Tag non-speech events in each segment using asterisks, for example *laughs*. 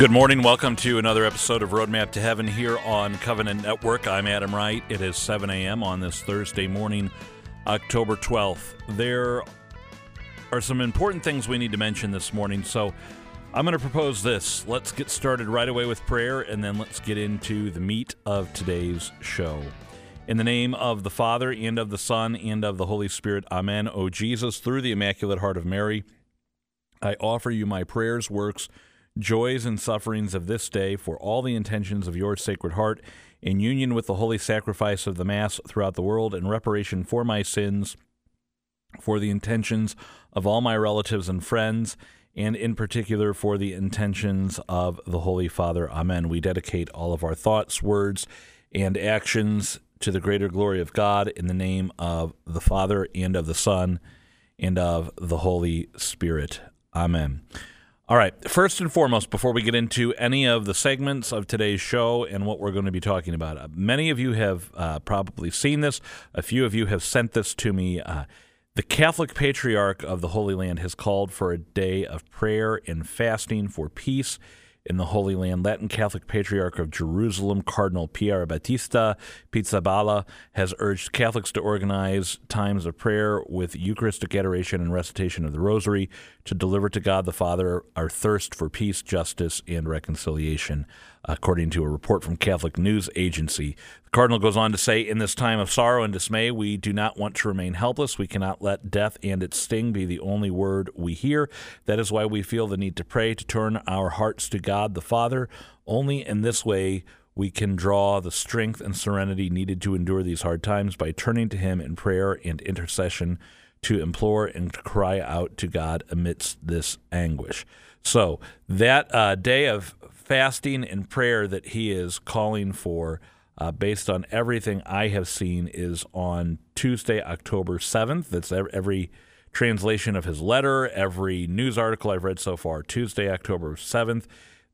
Good morning. Welcome to another episode of Roadmap to Heaven here on Covenant Network. I'm Adam Wright. It is 7 a.m. on this Thursday morning, October 12th. There are some important things we need to mention this morning, so I'm going to propose this. Let's get started right away with prayer, and then let's get into the meat of today's show. In the name of the Father, and of the Son, and of the Holy Spirit, Amen. O Jesus, through the Immaculate Heart of Mary, I offer you my prayers, works, joys and sufferings of this day for all the intentions of your sacred heart in union with the holy sacrifice of the mass throughout the world in reparation for my sins for the intentions of all my relatives and friends and in particular for the intentions of the holy father. Amen. We dedicate all of our thoughts words and actions to the greater glory of god in the name of the father and of the son and of the holy spirit. Amen all right. First and foremost, before we get into any of the segments of today's show and what we're going to be talking about, uh, many of you have uh, probably seen this. A few of you have sent this to me. Uh, the Catholic Patriarch of the Holy Land has called for a day of prayer and fasting for peace in the Holy Land. Latin Catholic Patriarch of Jerusalem, Cardinal Pier Battista Pizzaballa, has urged Catholics to organize times of prayer with Eucharistic adoration and recitation of the Rosary to deliver to God the Father our thirst for peace, justice, and reconciliation according to a report from Catholic News Agency. The Cardinal goes on to say In this time of sorrow and dismay, we do not want to remain helpless. We cannot let death and its sting be the only word we hear. That is why we feel the need to pray, to turn our hearts to God the Father. Only in this way we can draw the strength and serenity needed to endure these hard times by turning to Him in prayer and intercession to implore and to cry out to God amidst this anguish. So, that uh, day of fasting and prayer that he is calling for, uh, based on everything I have seen, is on Tuesday, October 7th. That's every translation of his letter, every news article I've read so far. Tuesday, October 7th,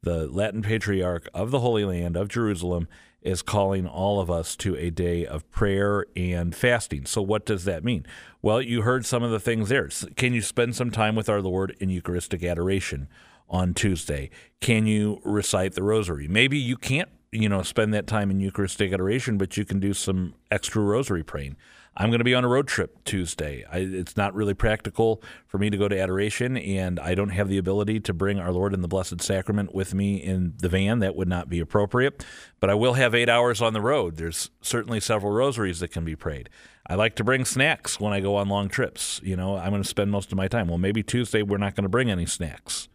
the Latin Patriarch of the Holy Land of Jerusalem is calling all of us to a day of prayer and fasting. So, what does that mean? Well, you heard some of the things there. Can you spend some time with our Lord in Eucharistic adoration? on Tuesday? Can you recite the rosary? Maybe you can't, you know, spend that time in Eucharistic adoration, but you can do some extra rosary praying. I'm going to be on a road trip Tuesday. I, it's not really practical for me to go to adoration, and I don't have the ability to bring our Lord and the Blessed Sacrament with me in the van. That would not be appropriate. But I will have eight hours on the road. There's certainly several rosaries that can be prayed. I like to bring snacks when I go on long trips. You know, I'm going to spend most of my time. Well, maybe Tuesday we're not going to bring any snacks.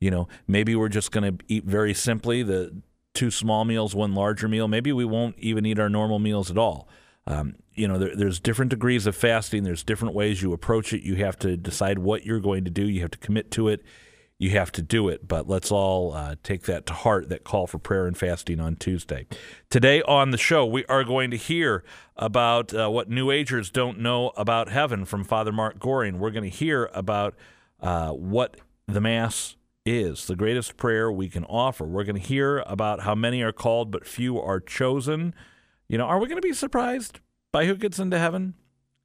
You know, maybe we're just going to eat very simply the two small meals, one larger meal. Maybe we won't even eat our normal meals at all. Um, you know, there, there's different degrees of fasting. There's different ways you approach it. You have to decide what you're going to do. You have to commit to it. You have to do it. But let's all uh, take that to heart. That call for prayer and fasting on Tuesday. Today on the show, we are going to hear about uh, what New Agers don't know about heaven from Father Mark Goring. We're going to hear about uh, what the Mass is the greatest prayer we can offer. We're going to hear about how many are called but few are chosen. You know, are we going to be surprised by who gets into heaven?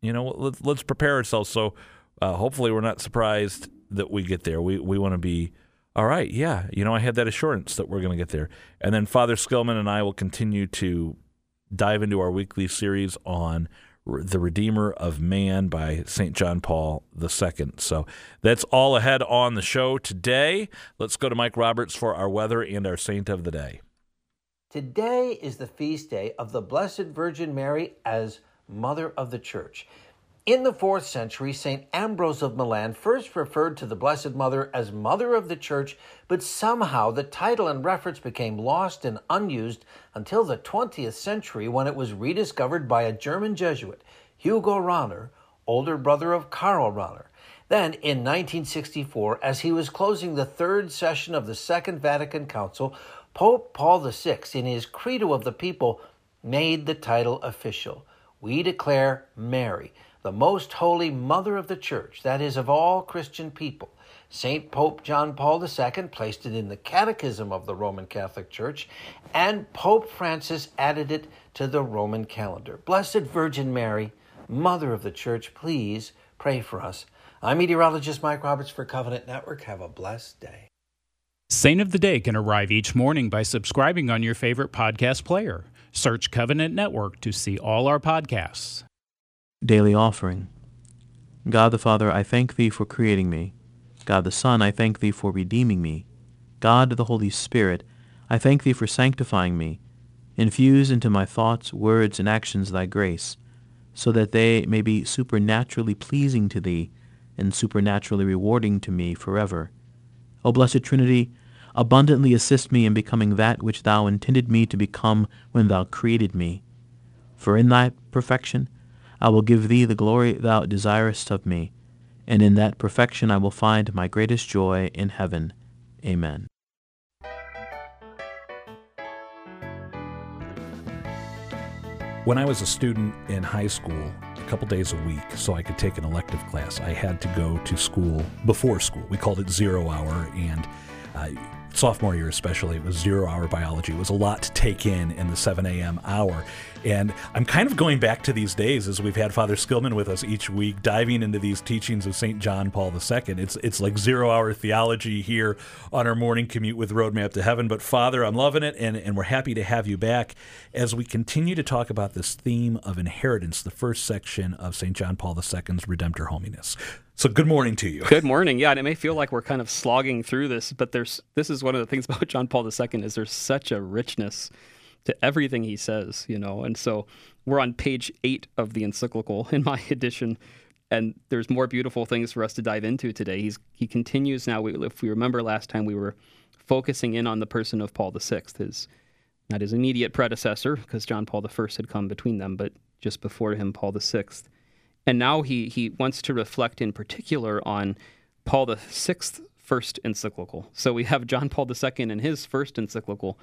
You know, let's let's prepare ourselves. So, uh, hopefully, we're not surprised that we get there. We we want to be all right. Yeah, you know, I had that assurance that we're going to get there. And then Father Skillman and I will continue to dive into our weekly series on the Redeemer of Man by St. John Paul II. So that's all ahead on the show today. Let's go to Mike Roberts for our weather and our saint of the day. Today is the feast day of the Blessed Virgin Mary as Mother of the Church. In the fourth century, St. Ambrose of Milan first referred to the Blessed Mother as Mother of the Church, but somehow the title and reference became lost and unused until the 20th century when it was rediscovered by a German Jesuit, Hugo Rahner, older brother of Karl Rahner. Then, in 1964, as he was closing the third session of the Second Vatican Council, Pope Paul VI, in his Credo of the People, made the title official. We declare Mary the most holy mother of the church, that is, of all Christian people. St. Pope John Paul II placed it in the Catechism of the Roman Catholic Church, and Pope Francis added it to the Roman calendar. Blessed Virgin Mary, Mother of the Church, please pray for us. I'm meteorologist Mike Roberts for Covenant Network. Have a blessed day. Saint of the Day can arrive each morning by subscribing on your favorite podcast player. Search Covenant Network to see all our podcasts. Daily Offering. God the Father, I thank Thee for creating me. God the Son, I thank Thee for redeeming me. God the Holy Spirit, I thank Thee for sanctifying me. Infuse into my thoughts, words, and actions Thy grace, so that they may be supernaturally pleasing to Thee and supernaturally rewarding to me forever. O Blessed Trinity, abundantly assist me in becoming that which Thou intended me to become when Thou created me. For in Thy perfection I will give Thee the glory Thou desirest of me, and in that perfection I will find my greatest joy in heaven. Amen. When I was a student in high school, couple days a week, so I could take an elective class, I had to go to school before school. We called it zero hour, and uh, sophomore year especially, it was zero hour biology. It was a lot to take in in the 7 a.m. hour. And I'm kind of going back to these days as we've had Father Skillman with us each week, diving into these teachings of St. John Paul II. It's, it's like zero hour theology here on our morning commute with Roadmap to Heaven. But Father, I'm loving it, and, and we're happy to have you back as we continue to talk about this theme of inheritance, the first section of St. John Paul II's Redemptor Hominis. So good morning to you. Good morning. Yeah, and it may feel like we're kind of slogging through this, but there's this is one of the things *laughs* about John Paul II is there's such a richness to everything he says, you know. And so we're on page 8 of the encyclical in my *laughs* edition and there's more beautiful things for us to dive into today. He's he continues now we, if we remember last time we were focusing in on the person of Paul VI, his not his immediate predecessor because John Paul I had come between them, but just before him Paul VI. And now he, he wants to reflect in particular on Paul VI's first encyclical. So we have John Paul II in his first encyclical,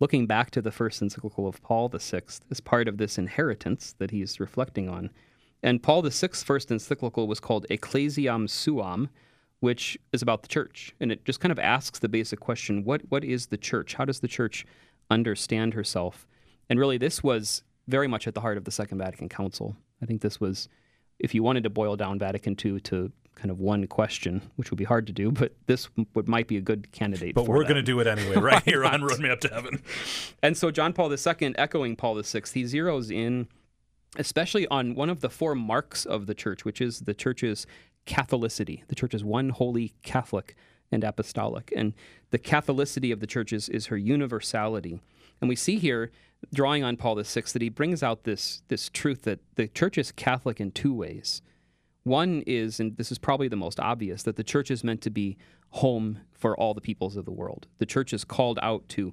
looking back to the first encyclical of Paul VI as part of this inheritance that he's reflecting on. And Paul VI's first encyclical was called Ecclesiam Suam, which is about the church. And it just kind of asks the basic question what, what is the church? How does the church understand herself? And really, this was very much at the heart of the Second Vatican Council. I think this was if you wanted to boil down Vatican II to kind of one question, which would be hard to do, but this would might be a good candidate. But we're going to do it anyway, *laughs* right here on Roadmap to Heaven. And so John Paul II, echoing Paul VI, he zeroes in, especially on one of the four marks of the church, which is the church's Catholicity. The church is one holy Catholic and apostolic, and the Catholicity of the church is, is her universality. And we see here drawing on Paul VI, that he brings out this, this truth that the church is Catholic in two ways. One is, and this is probably the most obvious, that the church is meant to be home for all the peoples of the world. The church is called out to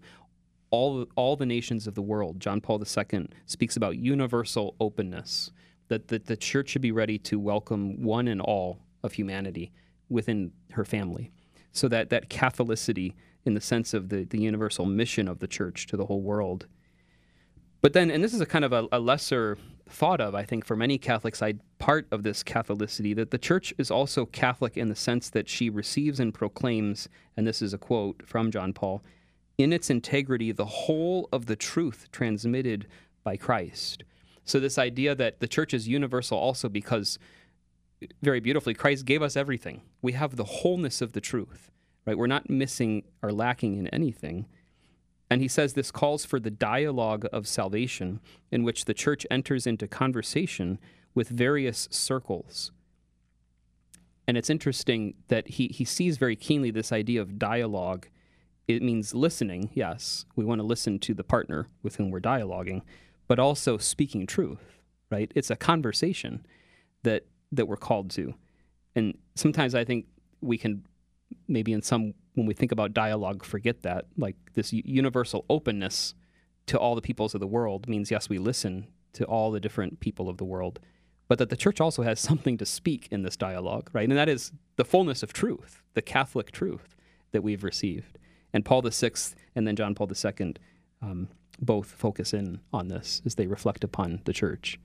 all, all the nations of the world. John Paul II speaks about universal openness, that, that the church should be ready to welcome one and all of humanity within her family. So that, that Catholicity, in the sense of the, the universal mission of the church to the whole world, but then, and this is a kind of a, a lesser thought of, I think, for many Catholics, I part of this Catholicity that the Church is also Catholic in the sense that she receives and proclaims, and this is a quote from John Paul, in its integrity the whole of the truth transmitted by Christ. So this idea that the Church is universal also because very beautifully Christ gave us everything. We have the wholeness of the truth, right? We're not missing or lacking in anything. And he says this calls for the dialogue of salvation, in which the church enters into conversation with various circles. And it's interesting that he, he sees very keenly this idea of dialogue. It means listening, yes. We want to listen to the partner with whom we're dialoguing, but also speaking truth, right? It's a conversation that that we're called to. And sometimes I think we can maybe in some when we think about dialogue forget that like this universal openness to all the peoples of the world means yes we listen to all the different people of the world but that the church also has *laughs* something to speak in this dialogue right and that is the fullness of truth the catholic truth that we've received and paul vi and then john paul ii um, both focus in on this as they reflect upon the church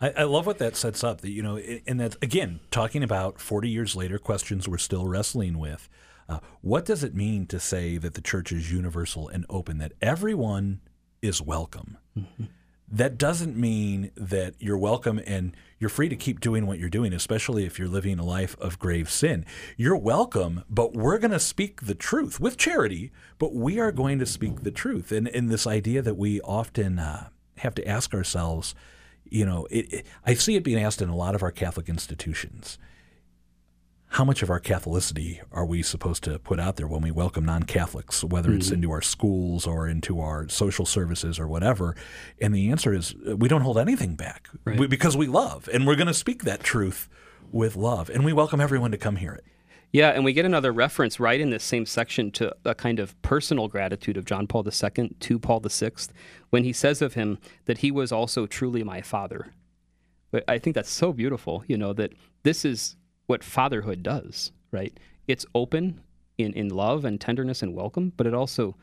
I, I, love what that sets up. That you know, and that's again talking about forty years later questions we're still wrestling with. Uh, what does it mean to say that the church is universal and open? That everyone is welcome. Mm-hmm. that doesn't mean that you're welcome and you're free to keep doing what you're doing, especially if you're living a life of grave sin. You're welcome, but we're going to speak the truth with charity, but we are going to speak the truth. And, and this idea that we often uh, have to ask ourselves, you know, it, it, I see it being asked in a lot of our Catholic institutions how much of our Catholicity are we supposed to put out there when we welcome non Catholics, whether mm-hmm. it's into our schools or into our social services or whatever? And the answer is uh, we don't hold anything back right. we, because we love, and we're going to speak that truth with love, and we welcome everyone to come hear it. Yeah, and we get another reference right in this same section to a kind of personal gratitude of John Paul II to Paul VI when he says of him that he was also truly my father. I think that's so beautiful, you know, that this is what fatherhood does, right? It's open in, in love and tenderness and welcome, but it also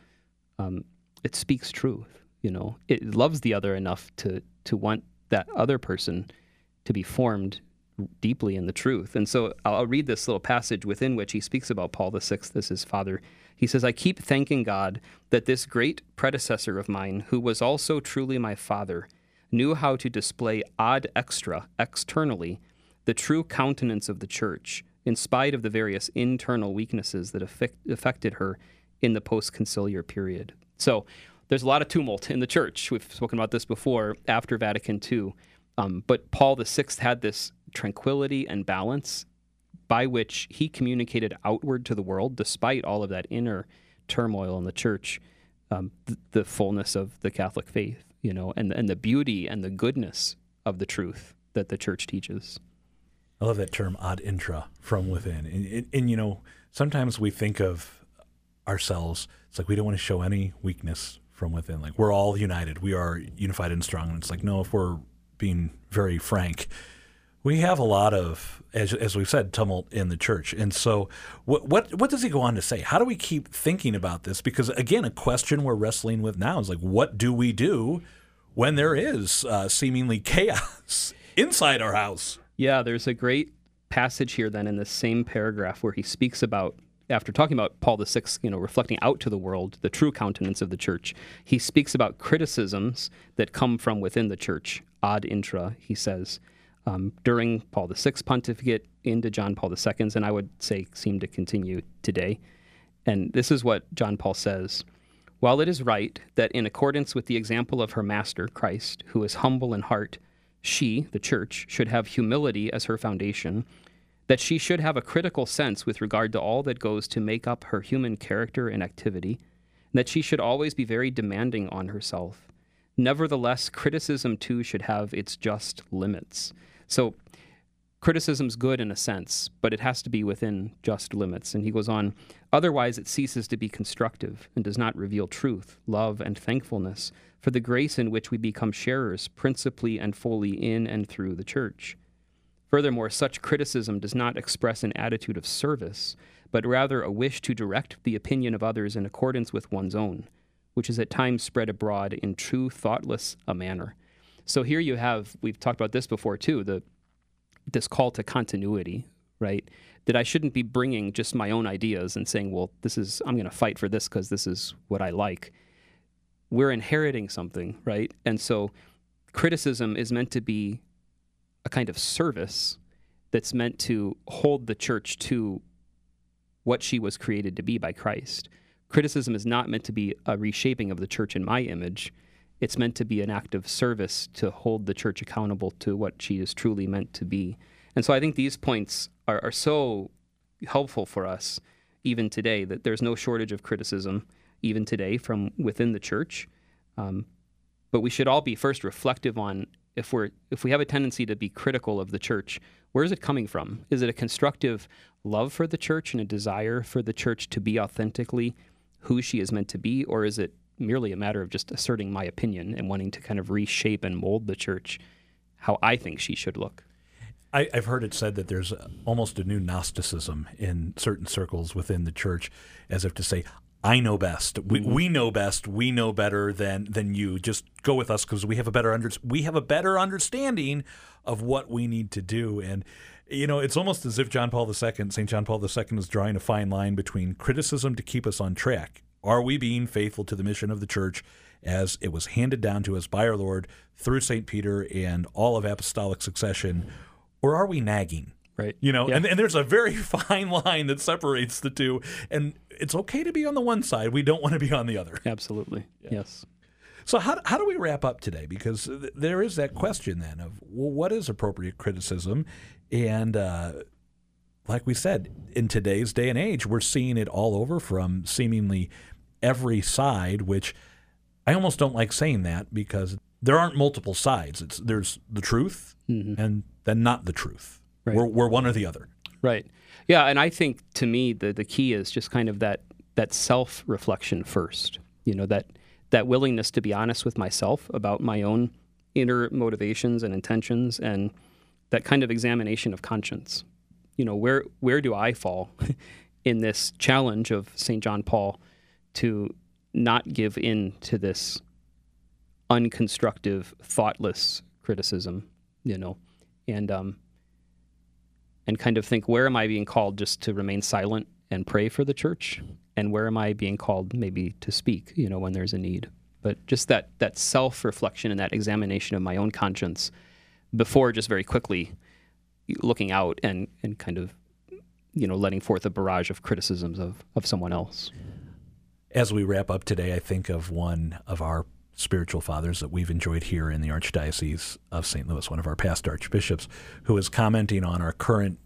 um, it speaks truth. You know, it loves the other enough to to want that other person to be formed deeply in the truth. And so I'll read this little passage within which he speaks about Paul VI as his father. He says, I keep thanking God that this great predecessor of mine, who was also truly my father, knew how to display ad extra externally the true countenance of the church, in spite of the various internal weaknesses that affect, affected her in the post conciliar period. So there's a lot of tumult in the church. We've spoken about this before after Vatican II. Um, but Paul VI had this tranquility and balance by which he communicated outward to the world, despite all of that inner turmoil in the church, um, th- the fullness of the Catholic faith, you know, and, and the beauty and the goodness of the truth that the church teaches. I love that term ad intra from within. And, and, and, you know, sometimes we think of ourselves, it's like we don't want to show any weakness from within. Like we're all united, we are unified and strong. And it's like, no, if we're being very frank, we have a lot of, as, as we've said, tumult in the church. And so, what, what, what does he go on to say? How do we keep thinking about this? Because, again, a question we're wrestling with now is like, what do we do when there is uh, seemingly chaos *laughs* inside our house? Yeah, there's a great passage here then in the same paragraph where he speaks about after talking about Paul VI, you know, reflecting out to the world the true countenance of the church, he speaks about criticisms that come from within the church. Ad intra, he says, um, during Paul VI's pontificate into John Paul II's, and I would say seem to continue today. And this is what John Paul says. While it is right that, in accordance with the example of her master, Christ, who is humble in heart, she, the church, should have humility as her foundation, that she should have a critical sense with regard to all that goes to make up her human character and activity, and that she should always be very demanding on herself. Nevertheless, criticism too should have its just limits. So, criticism's good in a sense, but it has to be within just limits. And he goes on, otherwise it ceases to be constructive and does not reveal truth, love, and thankfulness for the grace in which we become sharers principally and fully in and through the church. Furthermore, such criticism does not express an attitude of service, but rather a wish to direct the opinion of others in accordance with one's own, which is at times spread abroad in too thoughtless a manner. So here you have, we've talked about this before too, the this call to continuity, right? That I shouldn't be bringing just my own ideas and saying, well, this is, I'm going to fight for this because this is what I like we're inheriting something, right? And so criticism is meant to be a kind of service that's meant to hold the church to what she was created to be by Christ. Criticism is not meant to be a reshaping of the church in my image. It's meant to be an act of service to hold the church accountable to what she is truly meant to be. And so I think these points are, are so helpful for us even today that there's no shortage of criticism even today from within the church. Um, but we should all be first reflective on if we're if we have a tendency to be critical of the church, where is it coming from? Is it a constructive love for the church and a desire for the church to be authentically who she is meant to be, or is it merely a matter of just asserting my opinion and wanting to kind of reshape and mold the church how I think she should look? I, have heard it said that there's almost a new Gnosticism in certain circles within the church, as if to say, I know best. We, mm-hmm. we know best. We know better than than you. Just go with us because we have a better under, we have a better understanding of what we need to do. And you know, it's almost as if John Paul II, St. John Paul II, is drawing a fine line between criticism to keep us on track. Are we being faithful to the mission of the church? as it was handed down to us by our Lord through St. Peter and all of apostolic succession? Or are we nagging? Right. You know, Yeah. and, and there's a very *laughs* fine line that separates the two. And it's okay to be on the one side. We don't want to be on the other. Absolutely. Yes. So how, how do we wrap up today? Because th- there is that question then of well, what is appropriate criticism, and uh, like we said, in today's day and age, we're seeing it all over from seemingly every side. Which I almost don't like saying that because there aren't multiple sides. It's there's the truth mm-hmm. and then not the truth. Right. We're, we're one or the other. Right. Yeah, and I think to me the the key is just kind of that that self reflection first. You know that that willingness to be honest with myself about my own inner motivations and intentions, and that kind of examination of conscience. You know where where do I fall *laughs* in this challenge of Saint John Paul to not give in to this unconstructive, thoughtless criticism. You know, and um, and kind of think where am I being called just to remain silent and pray for the church, and where am I being called maybe to speak, you know, when there's a need. But just that that self reflection and that examination of my own conscience before just very quickly looking out and and kind of you know letting forth a barrage of criticisms of of someone else. As we wrap up today, I think of one of our spiritual fathers that we've enjoyed here in the Archdiocese of St. Louis, one of our past archbishops, who is commenting on our current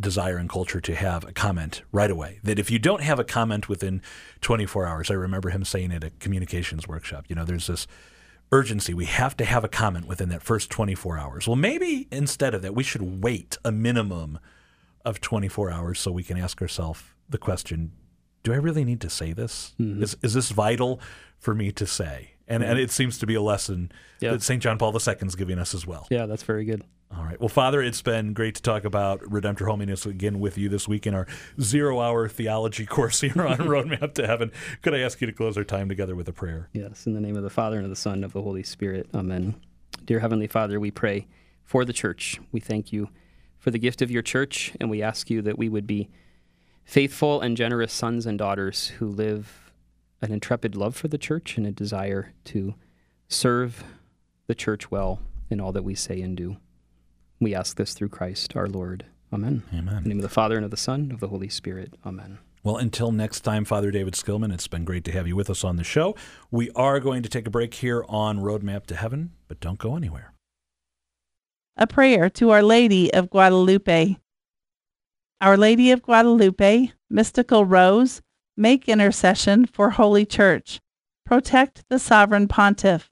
desire and culture to have a comment right away. That if you don't have a comment within 24 hours, I remember him saying at a communications workshop, you know, there's this urgency. We have to have a comment within that first 24 hours. Well, maybe instead of that, we should wait a minimum of 24 hours so we can ask ourselves the question do I really need to say this? Mm-hmm. Is, is this vital for me to say? And, and mm-hmm. it seems to be a lesson Yeah. that St. John Paul II is giving us as well. Yeah, that's very good. All right. Well, Father, it's been great to talk about Redemptor Hominis again with you this week in our zero hour theology *laughs* course here on *laughs* Roadmap to Heaven. Could I ask you to close our time together with a prayer? Yes, in the name of the Father and of the Son and of the Holy Spirit. Amen. Dear Heavenly Father, we pray for the church. We thank you for the gift of your church, and we ask you that we would be faithful and generous sons and daughters who live an intrepid love for the church and a desire to serve the church well in all that we say and do. We ask this through Christ our Lord. Amen. Amen. In Amen. the name of the Father and of the Son and of the Holy Spirit. Amen. Well, until next time, Father David Skillman, it's been great to have you with us on the show. We are going to take a break here on Roadmap to Heaven, but don't go anywhere. A prayer to Our Lady of Guadalupe. Our Lady of Guadalupe, mystical rose, make intercession for Holy Church. Protect the sovereign pontiff.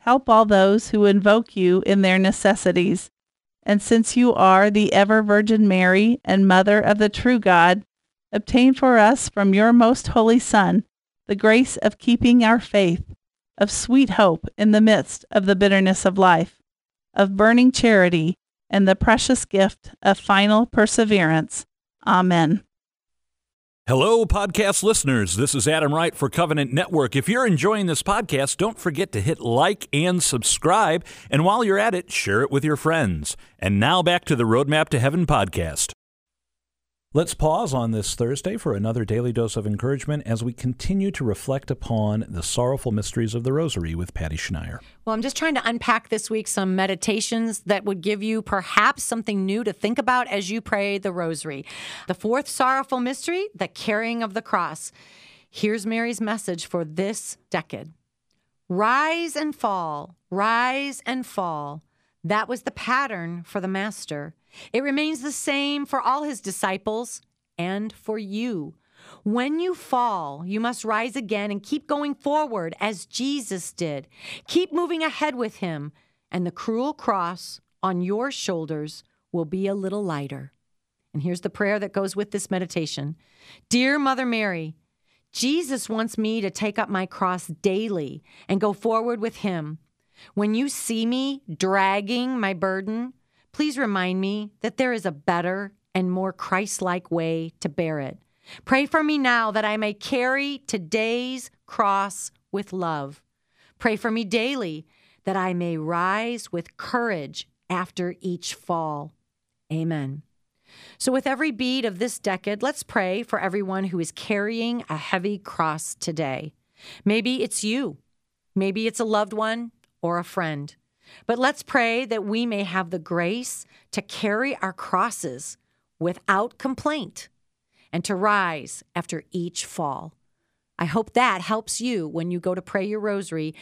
Help all those who invoke you in their necessities. And since you are the ever Virgin Mary and Mother of the true God, obtain for us from your most holy Son the grace of keeping our faith, of sweet hope in the midst of the bitterness of life of burning charity and the precious gift of final perseverance. Amen. Hello, podcast listeners. This is Adam Wright for Covenant Network. If you're enjoying this podcast, don't forget to hit like and subscribe. And while you're at it, share it with your friends. And now back to the Roadmap to Heaven podcast. Let's pause on this Thursday for another daily dose of encouragement as we continue to reflect upon the sorrowful mysteries of the Rosary with Patty Schneier. Well, I'm just trying to unpack this week some meditations that would give you perhaps something new to think about as you pray the rosary. The fourth sorrowful mystery, the carrying of the cross. Here's Mary's message for this decade Rise and fall, rise and fall. That was the pattern for the Master. It remains the same for all his disciples and for you. When you fall, you must rise again and keep going forward as Jesus did. Keep moving ahead with him, and the cruel cross on your shoulders will be a little lighter. And here's the prayer that goes with this meditation Dear Mother Mary, Jesus wants me to take up my cross daily and go forward with him. When you see me dragging my burden, please remind me that there is a better and more Christ like way to bear it. Pray for me now that I may carry today's cross with love. Pray for me daily that I may rise with courage after each fall. Amen. So, with every bead of this decade, let's pray for everyone who is carrying a heavy cross today. Maybe it's you. Maybe it's a loved one or a friend. But let's pray that we may have the grace to carry our crosses without complaint and to rise after each fall. I hope that helps you when you go to pray your rosary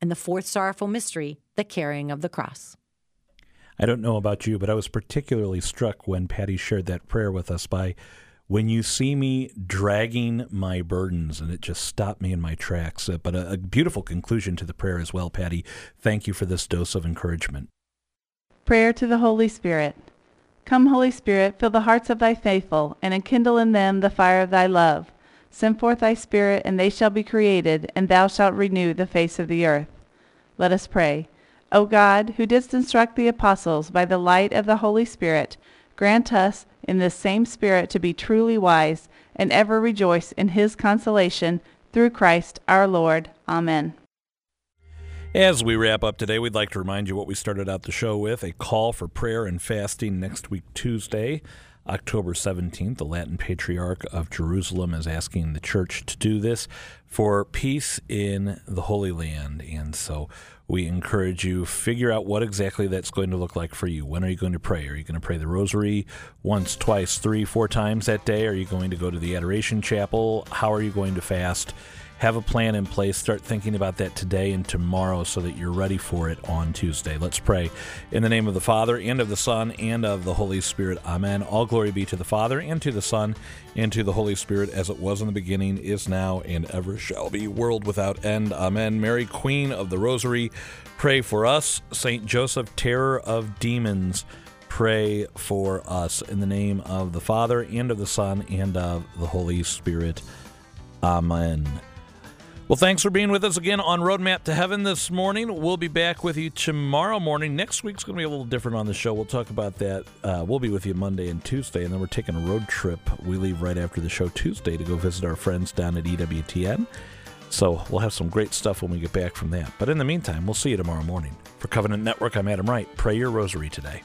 and the fourth sorrowful mystery, the carrying of the cross. I don't know about you, but I was particularly struck when Patty shared that prayer with us by when you see me dragging my burdens, and it just stopped me in my tracks. Uh, but a, a beautiful conclusion to the prayer as well, Patty. Thank you for this dose of encouragement. Prayer to the Holy Spirit. Come, Holy Spirit, fill the hearts of thy faithful, and enkindle in them the fire of thy love. Send forth thy Spirit, and they shall be created, and thou shalt renew the face of the earth. Let us pray. O God, who didst instruct the apostles by the light of the Holy Spirit, grant us in this same Spirit to be truly wise, and ever rejoice in his consolation through Christ our Lord. Amen. As we wrap up today, we'd like to remind you what we started out the show with a call for prayer and fasting next week, Tuesday. October 17th, the Latin Patriarch of Jerusalem is asking the church to do this for peace in the Holy Land. And so we encourage you figure out what exactly that's going to look like for you. When are you going to pray? Are you going to pray the rosary once, twice, three, four times that day? Are you going to go to the adoration chapel? How are you going to fast? Have a plan in place. Start thinking about that today and tomorrow so that you're ready for it on Tuesday. Let's pray. In the name of the Father, and of the Son, and of the Holy Spirit. Amen. All glory be to the Father, and to the Son, and to the Holy Spirit, as it was in the beginning, is now, and ever shall be, world without end. Amen. Mary, Queen of the Rosary, pray for us. Saint Joseph, terror of demons pray for us in the name of the Father and of the Son and of the Holy Spirit. Amen. Well, thanks for being with us again on Roadmap to Heaven this morning. We'll be back with you tomorrow morning. Next week's going to be a little different on the show. We'll talk about that. Uh, we'll be with you Monday and Tuesday, and then we're taking a road trip. We leave right after the show Tuesday to go visit our friends down at EWTN. So we'll have some great stuff when we get back from that. But in the meantime, we'll see you tomorrow morning. For Covenant Network, I'm Adam Wright. Pray your rosary today.